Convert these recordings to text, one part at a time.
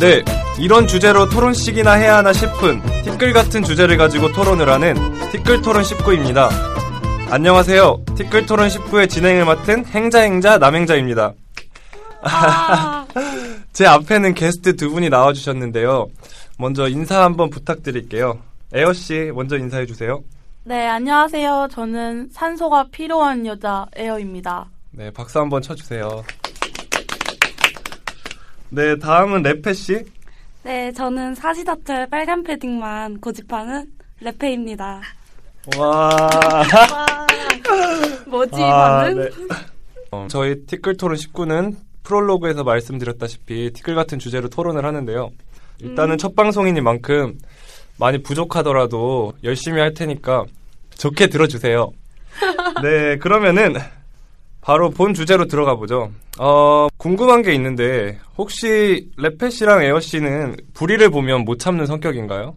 네, 이런 주제로 토론식이나 해야 하나 싶은 티끌 같은 주제를 가지고 토론을 하는 티끌 토론 19입니다. 안녕하세요. 티끌 토론 19의 진행을 맡은 행자행자 남행자입니다. 아, 제 앞에는 게스트 두 분이 나와주셨는데요. 먼저 인사 한번 부탁드릴게요. 에어 씨, 먼저 인사해 주세요. 네, 안녕하세요. 저는 산소가 필요한 여자 에어입니다. 네, 박수 한번 쳐주세요. 네, 다음은 레페 씨. 네, 저는 사시사철 빨간 패딩만 고집하는 레페입니다. 와. 뭐지, 아, 반응? 네. 어, 저희 티끌 토론 19는 프롤로그에서 말씀드렸다시피 티끌 같은 주제로 토론을 하는데요. 일단은 음. 첫 방송이니만큼 많이 부족하더라도 열심히 할 테니까 좋게 들어주세요. 네, 그러면은 바로 본 주제로 들어가 보죠. 어, 궁금한 게 있는데 혹시 레페 씨랑 에어 씨는 불의를 보면 못 참는 성격인가요?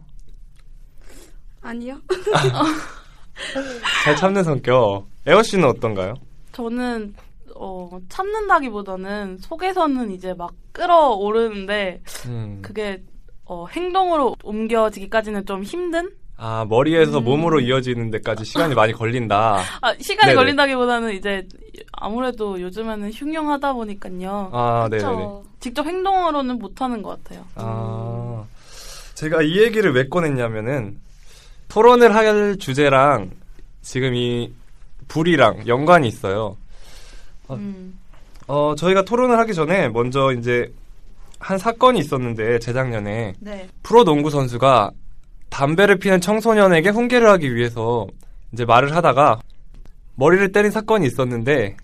아니요. 잘 참는 성격. 에어 씨는 어떤가요? 저는 어, 참는다기보다는 속에서는 이제 막 끌어오르는데 음. 그게 어, 행동으로 옮겨지기까지는 좀 힘든? 아, 머리에서 음. 몸으로 이어지는 데까지 시간이 많이 걸린다. 아, 시간이 네네. 걸린다기보다는 이제 아무래도 요즘에는 흉흉하다 보니까요. 아, 네네네. 저 직접 행동으로는 못하는 것 같아요. 아, 제가 이 얘기를 왜 꺼냈냐면은, 토론을 할 주제랑 지금 이 불이랑 연관이 있어요. 어. 음. 어, 저희가 토론을 하기 전에 먼저 이제 한 사건이 있었는데, 재작년에. 네. 프로농구 선수가 담배를 피는 청소년에게 훈계를 하기 위해서 이제 말을 하다가 머리를 때린 사건이 있었는데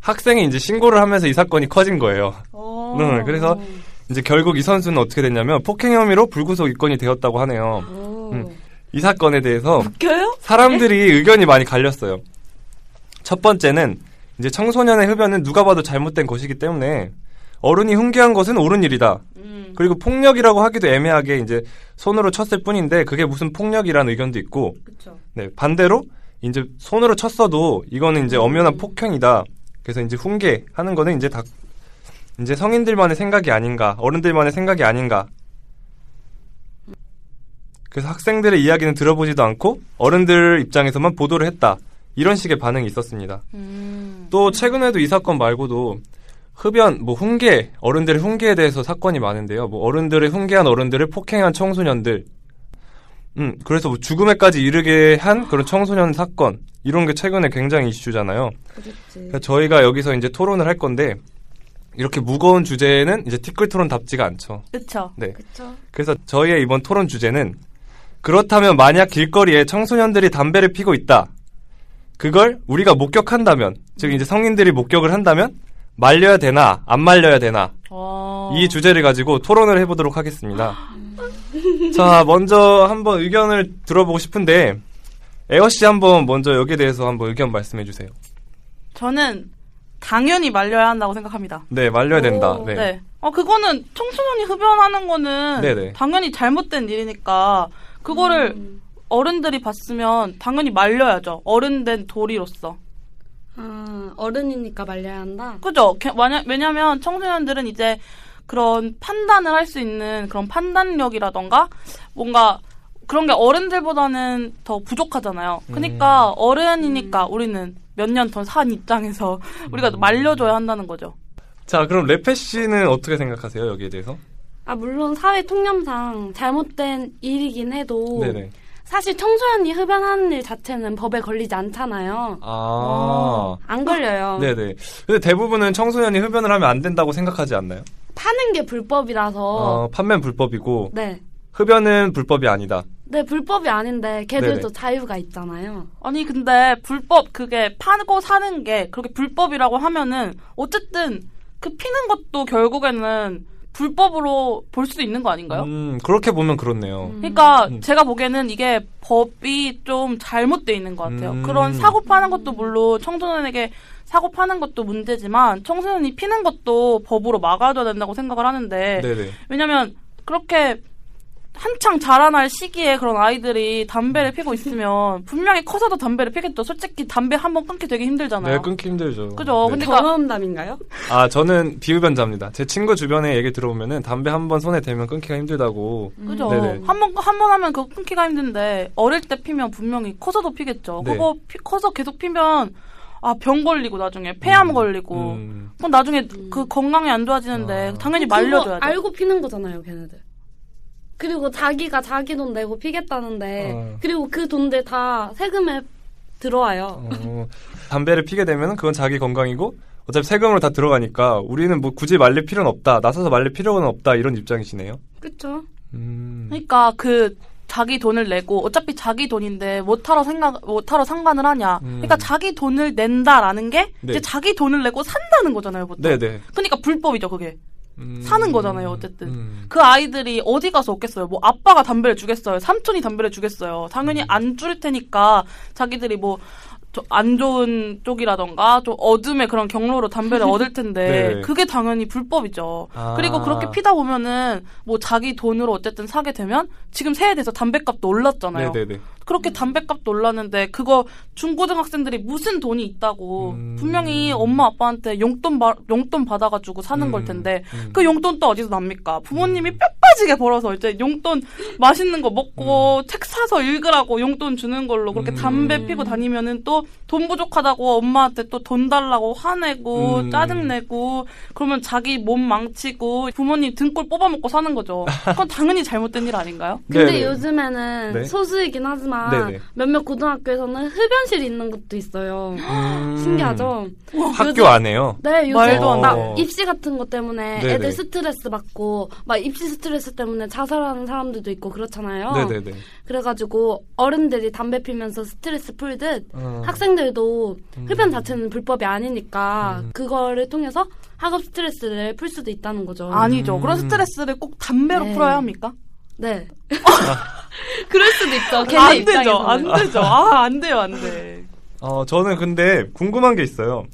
학생이 이제 신고를 하면서 이 사건이 커진 거예요. 어. 네, 그래서 이제 결국 이 선수는 어떻게 됐냐면 폭행 혐의로 불구속 입건이 되었다고 하네요. 오. 음. 이 사건에 대해서 웃겨요? 사람들이 의견이 많이 갈렸어요. 첫 번째는 이제 청소년의 흡연은 누가 봐도 잘못된 것이기 때문에 어른이 훈계한 것은 옳은 일이다. 음. 그리고 폭력이라고 하기도 애매하게 이제 손으로 쳤을 뿐인데 그게 무슨 폭력이라는 의견도 있고 그쵸. 네, 반대로 이제 손으로 쳤어도 이거는 이제 엄연한 음. 폭행이다. 그래서 이제 훈계하는 거는 이제 다 이제 성인들만의 생각이 아닌가, 어른들만의 생각이 아닌가. 그래서 학생들의 이야기는 들어보지도 않고 어른들 입장에서만 보도를 했다. 이런 식의 반응이 있었습니다. 음. 또 최근에도 이 사건 말고도 흡연, 뭐 훈계, 어른들의 훈계에 대해서 사건이 많은데요. 뭐 어른들의 훈계한 어른들을 폭행한 청소년들, 음 그래서 뭐 죽음에까지 이르게 한 그런 청소년 사건 이런 게 최근에 굉장히 이슈잖아요. 그렇지. 그래서 저희가 여기서 이제 토론을 할 건데 이렇게 무거운 주제는 이제 티끌 토론답지가 않죠. 그쵸. 네. 그쵸. 그래서 저희의 이번 토론 주제는 그렇다면 만약 길거리에 청소년들이 담배를 피고 있다. 그걸 우리가 목격한다면, 즉 이제 성인들이 목격을 한다면 말려야 되나 안 말려야 되나 어. 이 주제를 가지고 토론을 해보도록 하겠습니다. 자, 먼저 한번 의견을 들어보고 싶은데 에어 씨 한번 먼저 여기에 대해서 한번 의견 말씀해 주세요. 저는 당연히 말려야 한다고 생각합니다. 네, 말려야 된다. 오, 네. 네. 어, 그거는 청소년이 흡연하는 거는 네네. 당연히 잘못된 일이니까 그거를 음. 어른들이 봤으면 당연히 말려야죠. 어른된 도리로서. 아, 어른이니까 말려야 한다? 그죠? 왜냐- 왜냐면 청소년들은 이제 그런 판단을 할 수 있는 그런 판단력이라던가 뭔가 그런 게 어른들보다는 더 부족하잖아요. 그러니까 어른이니까 우리는 몇 년 더 산 입장에서 우리가 말려줘야 한다는 거죠. 자, 그럼 레페 씨는 어떻게 생각하세요? 여기에 대해서? 아, 물론 사회 통념상 잘못된 일이긴 해도 네네. 사실 청소년이 흡연하는 일 자체는 법에 걸리지 않잖아요. 아. 안 걸려요. 네네. 근데 대부분은 청소년이 흡연을 하면 안 된다고 생각하지 않나요? 파는 게 불법이라서 어, 판매는 불법이고 네. 흡연은 불법이 아니다. 네, 불법이 아닌데 걔들도 네네. 자유가 있잖아요. 아니 근데 불법 그게 파고 사는 게 그렇게 불법이라고 하면은 어쨌든 그 피는 것도 결국에는 불법으로 볼 수도 있는 거 아닌가요? 음, 그렇게 보면 그렇네요. 그러니까 음. 제가 보기에는 이게 법이 좀 잘못돼 있는 것 같아요. 음. 그런 사고 파는 것도 물론 청소년에게 사고 파는 것도 문제지만 청소년이 피는 것도 법으로 막아줘야 된다고 생각을 하는데 네네. 왜냐면 그렇게 한창 자라날 시기에 그런 아이들이 담배를 피고 있으면 분명히 커서도 담배를 피겠죠. 솔직히 담배 한 번 끊기 되게 힘들잖아요. 네, 끊기 힘들죠. 그죠. 네. 근데 경험담인가요? 아, 저는 비흡연자입니다. 제 친구 주변에 얘기 들어보면은 담배 한 번 손에 대면 끊기가 힘들다고. 그죠. 네네. 한 번, 한 번 하면 그거 끊기가 힘든데, 어릴 때 피면 분명히 커서도 피겠죠. 네. 그거 피- 커서 계속 피면, 아, 병 걸리고 나중에 폐암 걸리고. 음. 그럼 나중에 그 건강이 안 좋아지는데, 아. 당연히 말려줘야 돼. 알고 피는 거잖아요, 걔네들. 그리고 자기가 자기 돈 내고 피겠다는데 어. 그리고 그 돈들 다 세금에 들어와요. 어, 담배를 피게 되면 그건 자기 건강이고 어차피 세금으로 다 들어가니까 우리는 뭐 굳이 말릴 필요는 없다. 나서서 말릴 필요는 없다. 이런 입장이시네요. 그쵸? 음. 그러니까 그, 자기 돈을 내고, 어차피 자기 돈인데, 못하러 생각, 못하러 상관을 하냐. 음. 그러니까 자기 돈을 낸다라는 게, 네. 이제 자기 돈을 내고 산다는 거잖아요, 보통. 네네. 그러니까 불법이죠, 그게. 음. 사는 거잖아요, 어쨌든. 음. 그 아이들이 어디 가서 얻겠어요? 뭐 아빠가 담배를 주겠어요? 삼촌이 담배를 주겠어요? 음. 당연히 안 줄 테니까 자기들이 뭐 안 좋은 쪽이라던가 좀 어둠의 그런 경로로 담배를 얻을 텐데 네. 그게 당연히 불법이죠. 아. 그리고 그렇게 피다 보면은 뭐 자기 돈으로 어쨌든 사게 되면 지금 새해 돼서 담배값도 올랐잖아요. 네네네. 그렇게 담배값도 올랐는데 그거 중고등학생들이 무슨 돈이 있다고 음. 분명히 엄마 아빠한테 용돈 바, 용돈 받아가지고 사는 음. 걸 텐데 음. 그 용돈 또 어디서 납니까? 부모님이 뼈 빠지게 벌어서 이제 용돈 맛있는 거 먹고 책 사서 읽으라고 용돈 주는 걸로 그렇게 음. 담배 피고 다니면은 또 돈 부족하다고 엄마한테 또 돈 달라고 화내고 음. 짜증내고 그러면 자기 몸 망치고 부모님 등골 뽑아먹고 사는 거죠. 그건 당연히 잘못된 일 아닌가요? 근데 네네. 요즘에는 네. 소수이긴 하지만 네네. 몇몇 고등학교에서는 흡연실이 있는 것도 있어요. 음. 신기하죠? 학교 요즘- 안에요. 네, 요즘 말도 안막 돼. 입시 같은 것 때문에 네네. 애들 스트레스 받고 막 입시 스트레스 때문에 자살하는 사람들도 있고 그렇잖아요. 네네네. 그래가지고 어른들이 담배 피면서 스트레스 풀듯 어. 학생들도 음. 흡연 자체는 불법이 아니니까 음. 그거를 통해서 학업 스트레스를 풀 수도 있다는 거죠. 아니죠. 음. 그런 스트레스를 꼭 담배로 네. 풀어야 합니까? 네. 그럴 수도 있죠. 걔네 안 입장에서는. 되죠. 안 되죠. 아, 안 돼요. 안 돼. 어, 저는 근데 궁금한 게 있어요.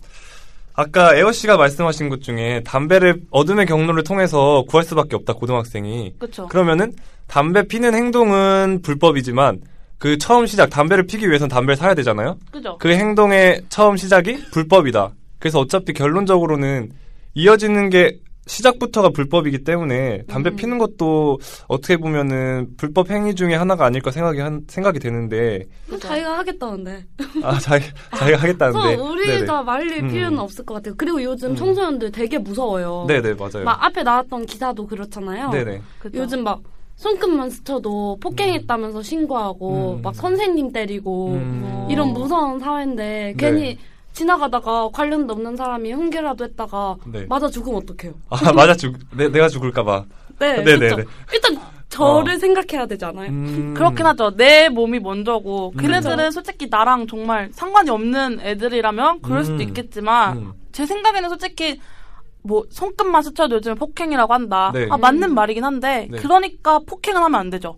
아까 에어 씨가 말씀하신 것 중에 담배를 어둠의 경로를 통해서 구할 수밖에 없다 고등학생이. 그렇죠. 그러면은 담배 피는 행동은 불법이지만 그 처음 시작 담배를 피기 위해선 담배를 사야 되잖아요. 그죠. 그 행동의 처음 시작이 불법이다. 그래서 어차피 결론적으로는 이어지는 게 시작부터가 불법이기 때문에 담배 음. 피는 것도 어떻게 보면은 불법 행위 중에 하나가 아닐까 생각이 한, 생각이 되는데 자기가 하겠다는데. 아 자기 자기가 하겠다는데 우리가 말릴 음. 필요는 없을 것 같아요. 그리고 요즘 음. 청소년들 되게 무서워요. 네네 맞아요. 막 앞에 나왔던 기사도 그렇잖아요. 네네 그죠. 요즘 막 손끝만 스쳐도 폭행했다면서 신고하고 음. 막 선생님 때리고 음. 이런 무서운 사회인데 괜히 지나가다가 관련도 없는 사람이 흉기라도 했다가 네. 맞아 죽으면 어떡해요? 아 맞아 죽 내, 내가 죽을까봐. 네, 네 네네. 그렇죠. 일단 저를 생각해야 되지 않아요? 음. 그렇긴 하죠. 내 몸이 먼저고 음. 걔네들은 솔직히 나랑 정말 상관이 없는 애들이라면 그럴 수도 음. 있겠지만 음. 제 생각에는 솔직히 뭐 손끝만 스쳐도 요즘에 폭행이라고 한다. 네. 아 맞는 말이긴 한데 네. 그러니까 폭행은 하면 안 되죠.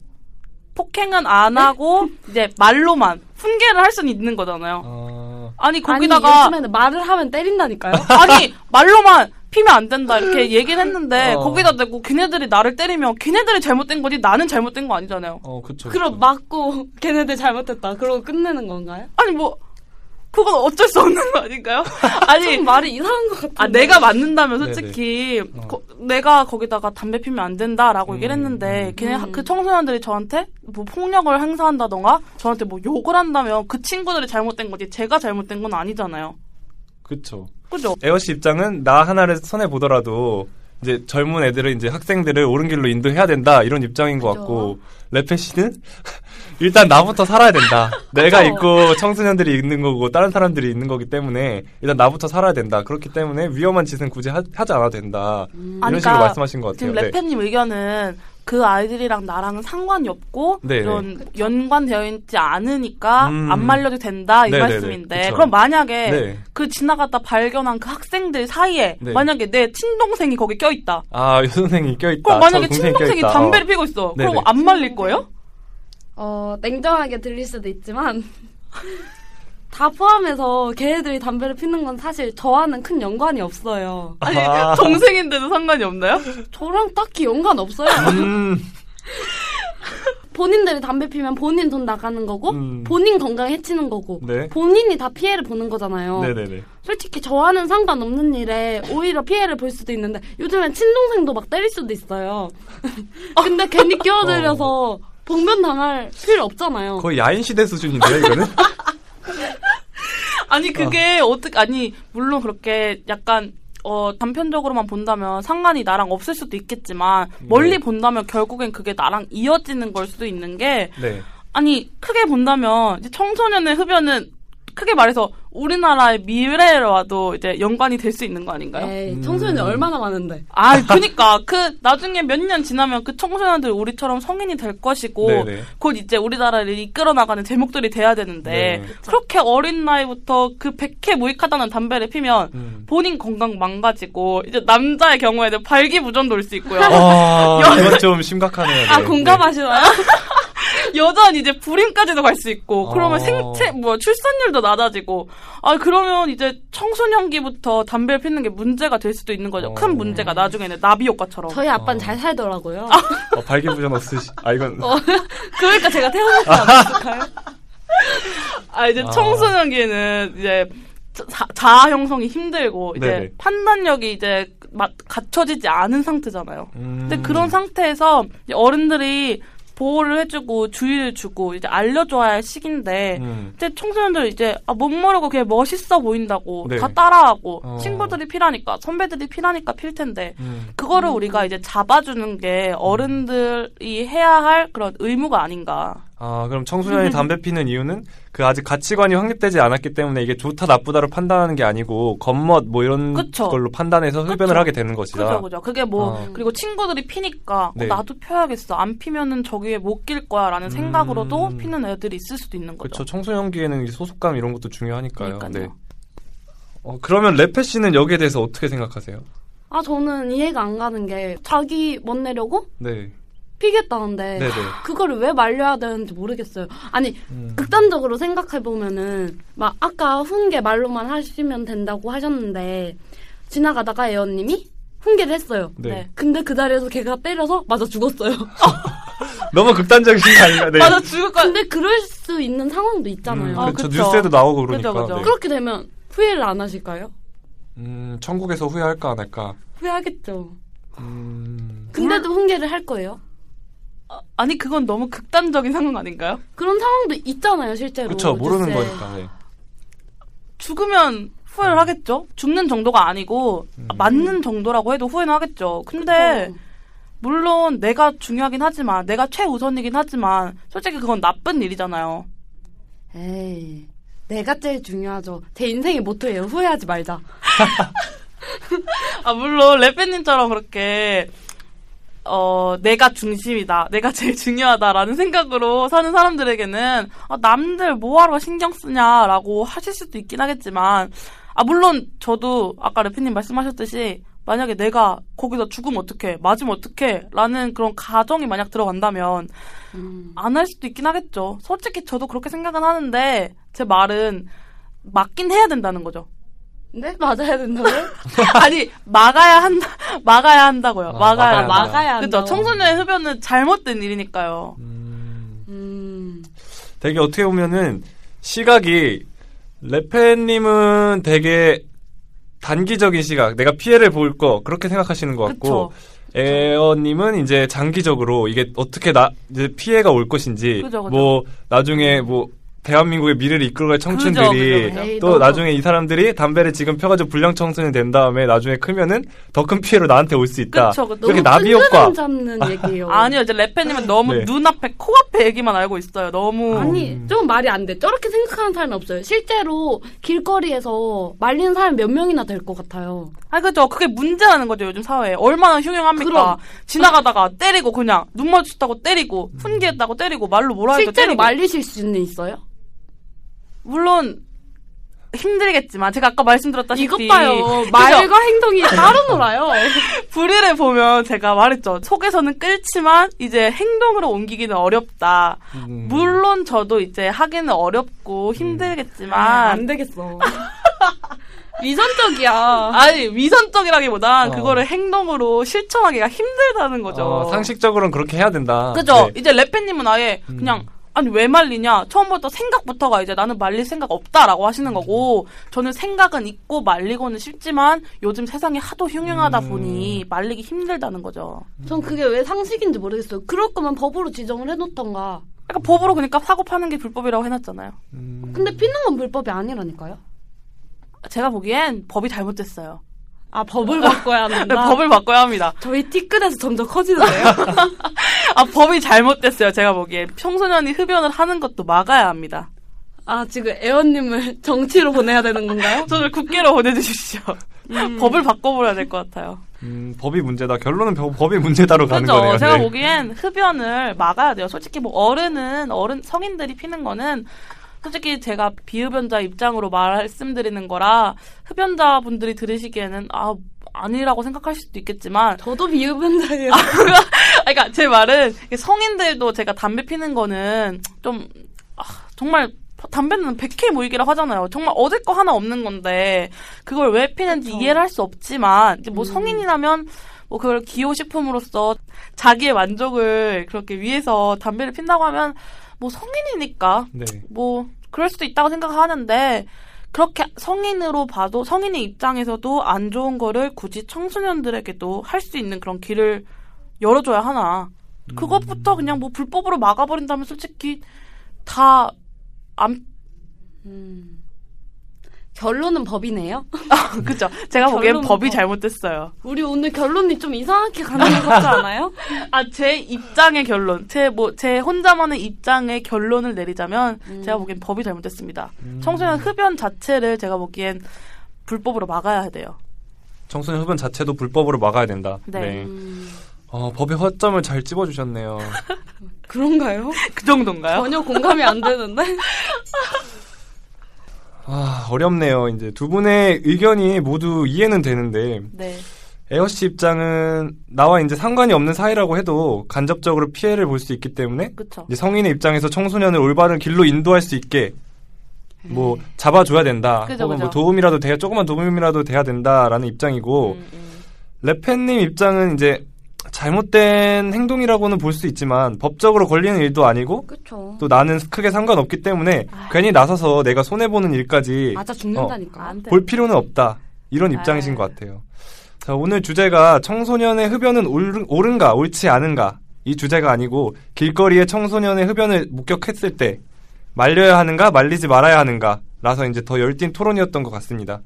폭행은 안 하고 이제 말로만 훈계를 할 수는 있는 거잖아요. 아, 아니 아니 거기다가 요즘에는 말을 하면 때린다니까요? 아니 말로만 피면 안 된다 이렇게 얘기를 했는데 어. 거기다 대고 걔네들이 나를 때리면 걔네들이 잘못된 거지 나는 잘못된 거 아니잖아요. 어 그쵸. 그럼. 맞고 걔네들 잘못했다. 그러고 끝내는 건가요? 아니 뭐 그건 어쩔 수 없는 거 아닌가요? 아니 좀 말이 이상한 것 같은데. 아 내가 맞는다면. 솔직히 어. 거- 내가 거기다가 담배 피면 안 된다라고 얘기를 음, 했는데 음. 걔네 음. 그 청소년들이 저한테 뭐 폭력을 행사한다던가 저한테 뭐 욕을 한다면 그 친구들이 잘못된 거지 제가 잘못된 건 아니잖아요. 그쵸. 그죠? 에어 씨 입장은 나 하나를 손해 보더라도 이제 젊은 애들을 이제 학생들을 옳은 길로 인도해야 된다 이런 입장인 것 그죠. 같고 레페 씨는 일단 나부터 살아야 된다. 내가. 있고 청소년들이 있는 거고 다른 사람들이 있는 거기 때문에 일단 나부터 살아야 된다. 그렇기 때문에 위험한 짓은 굳이 하, 지 않아도 된다. 이런 아니, 식으로 그러니까 말씀하신 것 같아요. 지금 네. 레페님 의견은 그 아이들이랑 나랑은 상관이 없고 네, 이런 연관되어 있지 않으니까 음. 안 말려도 된다 이 네, 네, 네. 말씀인데 그쵸. 그럼 만약에 네. 그 지나가다 발견한 그 학생들 사이에 네. 만약에 내 친동생이 거기 껴있다. 아 여선생이 껴있다. 그럼 만약에 친동생이. 담배를 어. 피고 있어. 네네. 그럼 안 말릴 거예요? 어, 냉정하게 들릴 수도 있지만 다 포함해서 걔네들이 담배를 피는 건 사실 저와는 큰 연관이 없어요. 아니 아. 동생인데도 상관이 없나요? 저랑 딱히 연관 없어요. 음, 본인들이 담배 피면 본인 돈 나가는 거고 음. 본인 건강 해치는 거고 네. 본인이 다 피해를 보는 거잖아요. 네네네. 솔직히 저와는 상관없는 일에 오히려 피해를 볼 수도 있는데 요즘엔 친동생도 막 때릴 수도 있어요. 근데 괜히 끼어들려서 복면 당할 필요 없잖아요. 거의 야인 시대 수준인데요, 이거는? 아니 그게 어. 떻게 아니 물론 그렇게 약간 어 단편적으로만 본다면 상관이 나랑 없을 수도 있겠지만 멀리 네. 본다면 결국엔 그게 나랑 이어지는 걸 수도 있는 게 네. 아니 크게 본다면 청소년의 흡연은 크게 말해서 우리나라의 미래와도 이제 연관이 될 수 있는 거 아닌가요? 에이, 청소년이 얼마나 많은데. 아, 그니까 그 나중에 몇 년 지나면 그 청소년들 우리처럼 성인이 될 것이고 네네. 곧 이제 우리나라를 이끌어 나가는 제목들이 돼야 되는데 네. 그렇게 어린 나이부터 그 백해 무익하다는 담배를 피면 음. 본인 건강 망가지고 이제 남자의 경우에는 발기부전도 올 수 있고요. 아, 이건 좀 심각하네요. 아, 네. 공감하시나요? 여자는 이제 불임까지도 갈 수 있고 그러면 어. 생체 뭐 출산율도 낮아지고 아 그러면 이제 청소년기부터 담배를 피는 게 문제가 될 수도 있는 거죠. 어. 큰 문제가 나중에는 나비 효과처럼. 저희 아빠는 잘 살더라고요. 어, 발기부전 없으시, 아, 이건. 그러니까 제가 태어나지 않았을까요? 아 이제 아. 청소년기에는 이제 자, 자아 형성이 힘들고 이제 네네. 판단력이 이제 마- 갖춰지지 않은 상태잖아요. 음. 근데 그런 상태에서 어른들이 보호를 해주고 주의를 주고 이제 알려줘야 할 시기인데 음. 이제 청소년들 이제 아, 못 모르고 그냥 멋있어 보인다고 네. 다 따라하고 어. 친구들이 피라니까 선배들이 피라니까 필 텐데 음. 그거를 우리가 이제 잡아주는 게 어른들이 해야 할 그런 의무가 아닌가. 아, 그럼 청소년이 담배 피는 이유는 그 아직 가치관이 확립되지 않았기 때문에 이게 좋다 나쁘다를 판단하는 게 아니고 겉멋 뭐 이런 그쵸. 걸로 판단해서 흡연을 그쵸. 하게 되는 것이다. 그죠, 그죠. 그게 뭐, 어. 그리고 친구들이 피니까, 어, 네. 나도 펴야겠어. 안 피면은 저기에 못 낄 거야. 라는 음. 생각으로도 피는 애들이 있을 수도 있는 거죠. 그렇죠. 청소년기에는 이 소속감 이런 것도 중요하니까요. 그러니까요. 네. 어, 그러면 레페 씨는 여기에 대해서 어떻게 생각하세요? 아, 저는 이해가 안 가는 게 자기 멋 내려고 네. 피겠다는데 네네. 그거를 왜 말려야 되는지 모르겠어요. 아니 음. 극단적으로 생각해 보면은 막 아까 훈계 말로만 하시면 된다고 하셨는데 지나가다가 애원님이 훈계를 했어요. 네. 네. 근데 그 자리에서 걔가 때려서 맞아 죽었어요. 너무 극단적이신 거 아닌가? 네. 맞아, 죽을 거야. 근데 그럴 수 있는 상황도 있잖아요. 음, 아, 그렇죠. 그쵸. 뉴스에도 나오고 그러니까. 그죠, 그죠. 네. 그렇게 되면 후회를 안 하실까요? 음, 천국에서 후회할까 안 할까? 후회하겠죠. 음. 근데도 훈계를 할 거예요. 아니, 그건 너무 극단적인 상황 아닌가요? 그런 상황도 있잖아요, 실제로. 그렇죠. 모르는. 거니까. 네. 죽으면 후회를 하겠죠? 죽는 정도가 아니고, 음. 맞는 정도라고 해도 후회는 하겠죠. 근데, 어. 물론 내가 중요하긴 하지만, 내가 최우선이긴 하지만, 솔직히 그건 나쁜 일이잖아요. 에이, 내가 제일 중요하죠. 제 인생의 모토예요. 후회하지 말자. 아, 물론, 레페님처럼 그렇게, 어, 내가 중심이다. 내가 제일 중요하다라는 생각으로 사는 사람들에게는, 아, 남들 뭐하러 신경 쓰냐라고 하실 수도 있긴 하겠지만, 아, 물론, 저도 아까 레페님 말씀하셨듯이, 만약에 내가 거기서 죽으면 어떡해, 맞으면 어떡해, 라는 그런 가정이 만약 들어간다면, 음. 안할 수도 있긴 하겠죠. 솔직히 저도 그렇게 생각은 하는데, 제 말은, 맞긴 해야 된다는 거죠. 네? 맞아야 된다고요? 아니 막아야 한다 막아야 한다고요. 아, 막아야 막아야 한다. 막아야 그죠. 한다고. 청소년의 흡연은 잘못된 일이니까요. 음. 음. 되게 어떻게 보면은 시각이 레페님은 되게 단기적인 시각, 내가 피해를 볼 거 그렇게 생각하시는 것 같고 그쵸. 에어님은 이제 장기적으로 이게 어떻게 나 이제 피해가 올 것인지 그죠, 그죠. 뭐 나중에 뭐 대한민국의 미래를 이끌어갈 청춘들이 그죠, 그죠. 또 에이, 나중에 이 사람들이 담배를 지금 펴가지고 불량 청소년 된 다음에 나중에 크면은 더 큰 피해로 나한테 올 수 있다. 그쵸. 이렇게 나비 효과. 잡는 얘기예요. 아니요, 이제 레페님은 너무 네. 눈앞에, 코앞에 얘기만 알고 있어요. 너무. 아니, 음. 좀 말이 안 돼. 저렇게 생각하는 사람이 없어요. 실제로 길거리에서 말리는 사람이 몇 명이나 될 것 같아요. 아니, 그죠. 그게 문제라는 거죠, 요즘 사회에. 얼마나 흉흉합니까? 그럼. 지나가다가 때리고, 그냥, 눈 마주쳤다고 때리고, 훈계했다고 때리고, 말로 뭐라 하니까 실제로 때리고. 말리실 수는 있어요? 물론, 힘들겠지만, 제가 아까 말씀드렸다시피. 이것 봐요. 말과 행동이 따로 놀아요. 불의를 보면 제가 말했죠. 속에서는 끓지만, 이제 행동으로 옮기기는 어렵다. 음. 물론 저도 이제 하기는 어렵고 힘들겠지만. 아, 안 되겠어. 위선적이야. 아니 위선적이라기보단 어. 그거를 행동으로 실천하기가 힘들다는 거죠. 어, 상식적으로는 그렇게 해야 된다. 그죠? 네. 이제 레페님은 아예 음. 그냥 아니 왜 말리냐 처음부터 생각부터가 이제 나는 말릴 생각 없다라고 하시는 거고 저는 생각은 있고 말리고는 싶지만 요즘 세상이 하도 흉흉하다 음. 보니 말리기 힘들다는 거죠. 전 그게 왜 상식인지 모르겠어요. 그럴 거면 법으로 지정을 해놓던가. 그러니까 법으로 그러니까 사고 파는 게 불법이라고 해놨잖아요. 음. 근데 피는 건 불법이 아니라니까요. 제가 보기엔 법이 잘못됐어요. 아 법을 바꿔야 네, 한다. 법을 바꿔야 합니다. 저희 띠끝에서 점점 커지는데요. 아 법이 잘못됐어요. 제가 보기엔 청소년이 흡연을 하는 것도 막아야 합니다. 아 지금 애원님을 정치로 보내야 되는 건가요? 저를 국회로 보내주십시오. 법을 바꿔버려야 될 것 같아요. 음, 법이 문제다. 결론은 법- 법이 문제다로 가는 그렇죠. 거네요. 제가 네. 보기엔 흡연을 막아야 돼요. 솔직히 뭐 어른은 어른 성인들이 피는 거는 솔직히 제가 비흡연자 입장으로 말씀드리는 거라 흡연자 분들이 들으시기에는 아 아니라고 생각하실 수도 있겠지만 저도 비흡연자예요. 아, 그러니까 제 말은 성인들도 제가 담배 피는 거는 좀 아, 정말 담배는 100K 모이기라 하잖아요. 정말 얻을 거 하나 없는 건데 그걸 왜 피는지 그쵸. 이해를 할 수 없지만 이제 뭐 음. 성인이라면 뭐 그걸 기호식품으로서 자기의 만족을 그렇게 위해서 담배를 핀다고 하면 뭐 성인이니까 네. 뭐 그럴 수도 있다고 생각하는데 그렇게 성인으로 봐도 성인의 입장에서도 안 좋은 거를 굳이 청소년들에게도 할 수 있는 그런 길을 열어줘야 하나. 그것부터 그냥 뭐 불법으로 막아버린다면 솔직히 다 안, 음. 결론은 법이네요. 그죠. 제가 보기엔 법이 법. 잘못됐어요. 우리 오늘 결론이 좀 이상하게 가는 것 같지 않아요? 아, 제 입장의 결론. 제 뭐, 제 혼자만의 입장의 결론을 내리자면 음. 제가 보기엔 법이 잘못됐습니다. 음. 청소년 흡연 자체를 제가 보기엔 불법으로 막아야 돼요. 청소년 흡연 자체도 불법으로 막아야 된다. 네. 음. 어, 법의 허점을 잘 찝어주셨네요. 그런가요? 그 정도인가요? 전혀 공감이 안 되는데. 아, 어렵네요. 이제 두 분의 의견이 모두 이해는 되는데, 네. 에어 씨 입장은 나와 이제 상관이 없는 사이라고 해도 간접적으로 피해를 볼 수 있기 때문에 그쵸. 이제 성인의 입장에서 청소년을 올바른 길로 인도할 수 있게 뭐 잡아줘야 된다. 그죠, 혹은 뭐 그죠. 도움이라도 돼야 조그만 도움이라도 돼야 된다라는 입장이고 음, 음. 레펜님 입장은 이제 잘못된 행동이라고는 볼 수 있지만 법적으로 걸리는 일도 아니고 그쵸. 또 나는 크게 상관없기 때문에 아. 괜히 나서서 내가 손해 보는 일까지 맞아 죽는다니까. 안 돼. 볼 필요는 없다. 이런 입장이신 아. 것 같아요. 자, 오늘 주제가 청소년의 흡연은 옳, 옳은 가, 옳지 않은가. 이 주제가 아니고, 길거리에 청소년의 흡연을 목격했을 때, 말려야 하는가, 말리지 말아야 하는가. 라서 이제 더 열띤 토론이었던 것 같습니다.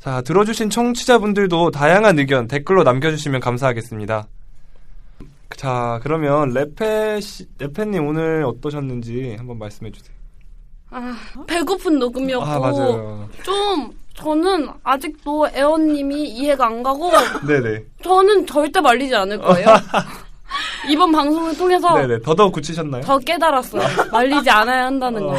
자, 들어주신 청취자분들도 다양한 의견 댓글로 남겨주시면 감사하겠습니다. 자, 그러면 레페 씨, 레페님 오늘 어떠셨는지 한번 말씀해 주세요. 아, 배고픈 녹음이었고 아, 맞아요. 좀 저는 아직도 애원님이 이해가 안 가고 네네. 저는 절대 말리지 않을 거예요. 이번 방송을 통해서 네네. 더더욱 굳히셨나요? 더 깨달았어요. 말리지 않아야 한다는 거. 어,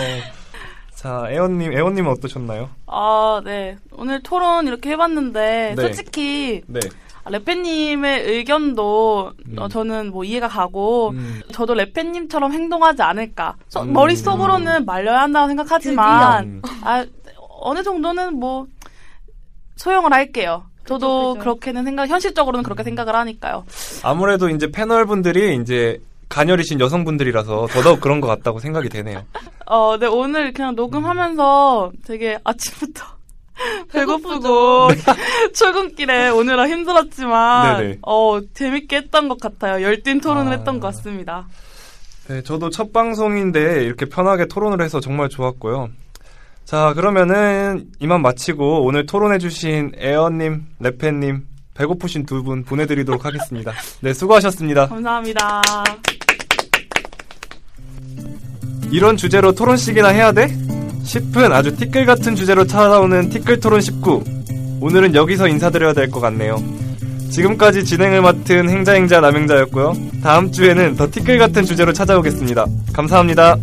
자, 애원님, 애원님은 어떠셨나요? 아, 네. 오늘 토론 이렇게 해봤는데, 네. 솔직히, 네. 아, 레페님의 의견도, 음. 어, 저는 뭐 이해가 가고, 음, 저도 레페님처럼 행동하지 않을까. 서- 음. 머릿속으로는 말려야 한다고 생각하지만, 음. 아, 어느 정도는 뭐, 소용을 할게요. 저도 그죠, 그죠. 그렇게는 생각, 현실적으로는 그렇게 생각을 하니까요. 아무래도 이제 패널 분들이 이제 가녀리신 여성분들이라서 더더욱 그런 것 같다고 생각이 되네요. 어, 네, 오늘 그냥 녹음하면서 되게 아침부터 배고프고 출근길에 오느라 힘들었지만 네네. 어 재밌게 했던 것 같아요. 열띤 토론을 아. 했던 것 같습니다. 네, 저도 첫 방송인데 이렇게 편하게 토론을 해서 정말 좋았고요. 자, 그러면은 이만 마치고 오늘 토론해주신 에어님, 레페님, 배고프신 두 분 보내드리도록 하겠습니다. 네, 수고하셨습니다. 감사합니다. 이런 주제로 토론식이나 해야 돼? 싶은 아주 티끌 같은 주제로 찾아오는 티끌 토론 19. 오늘은 여기서 인사드려야 될 것 같네요. 지금까지 진행을 맡은 행자행자 남행자였고요. 다음 주에는 더 티끌 같은 주제로 찾아오겠습니다. 감사합니다.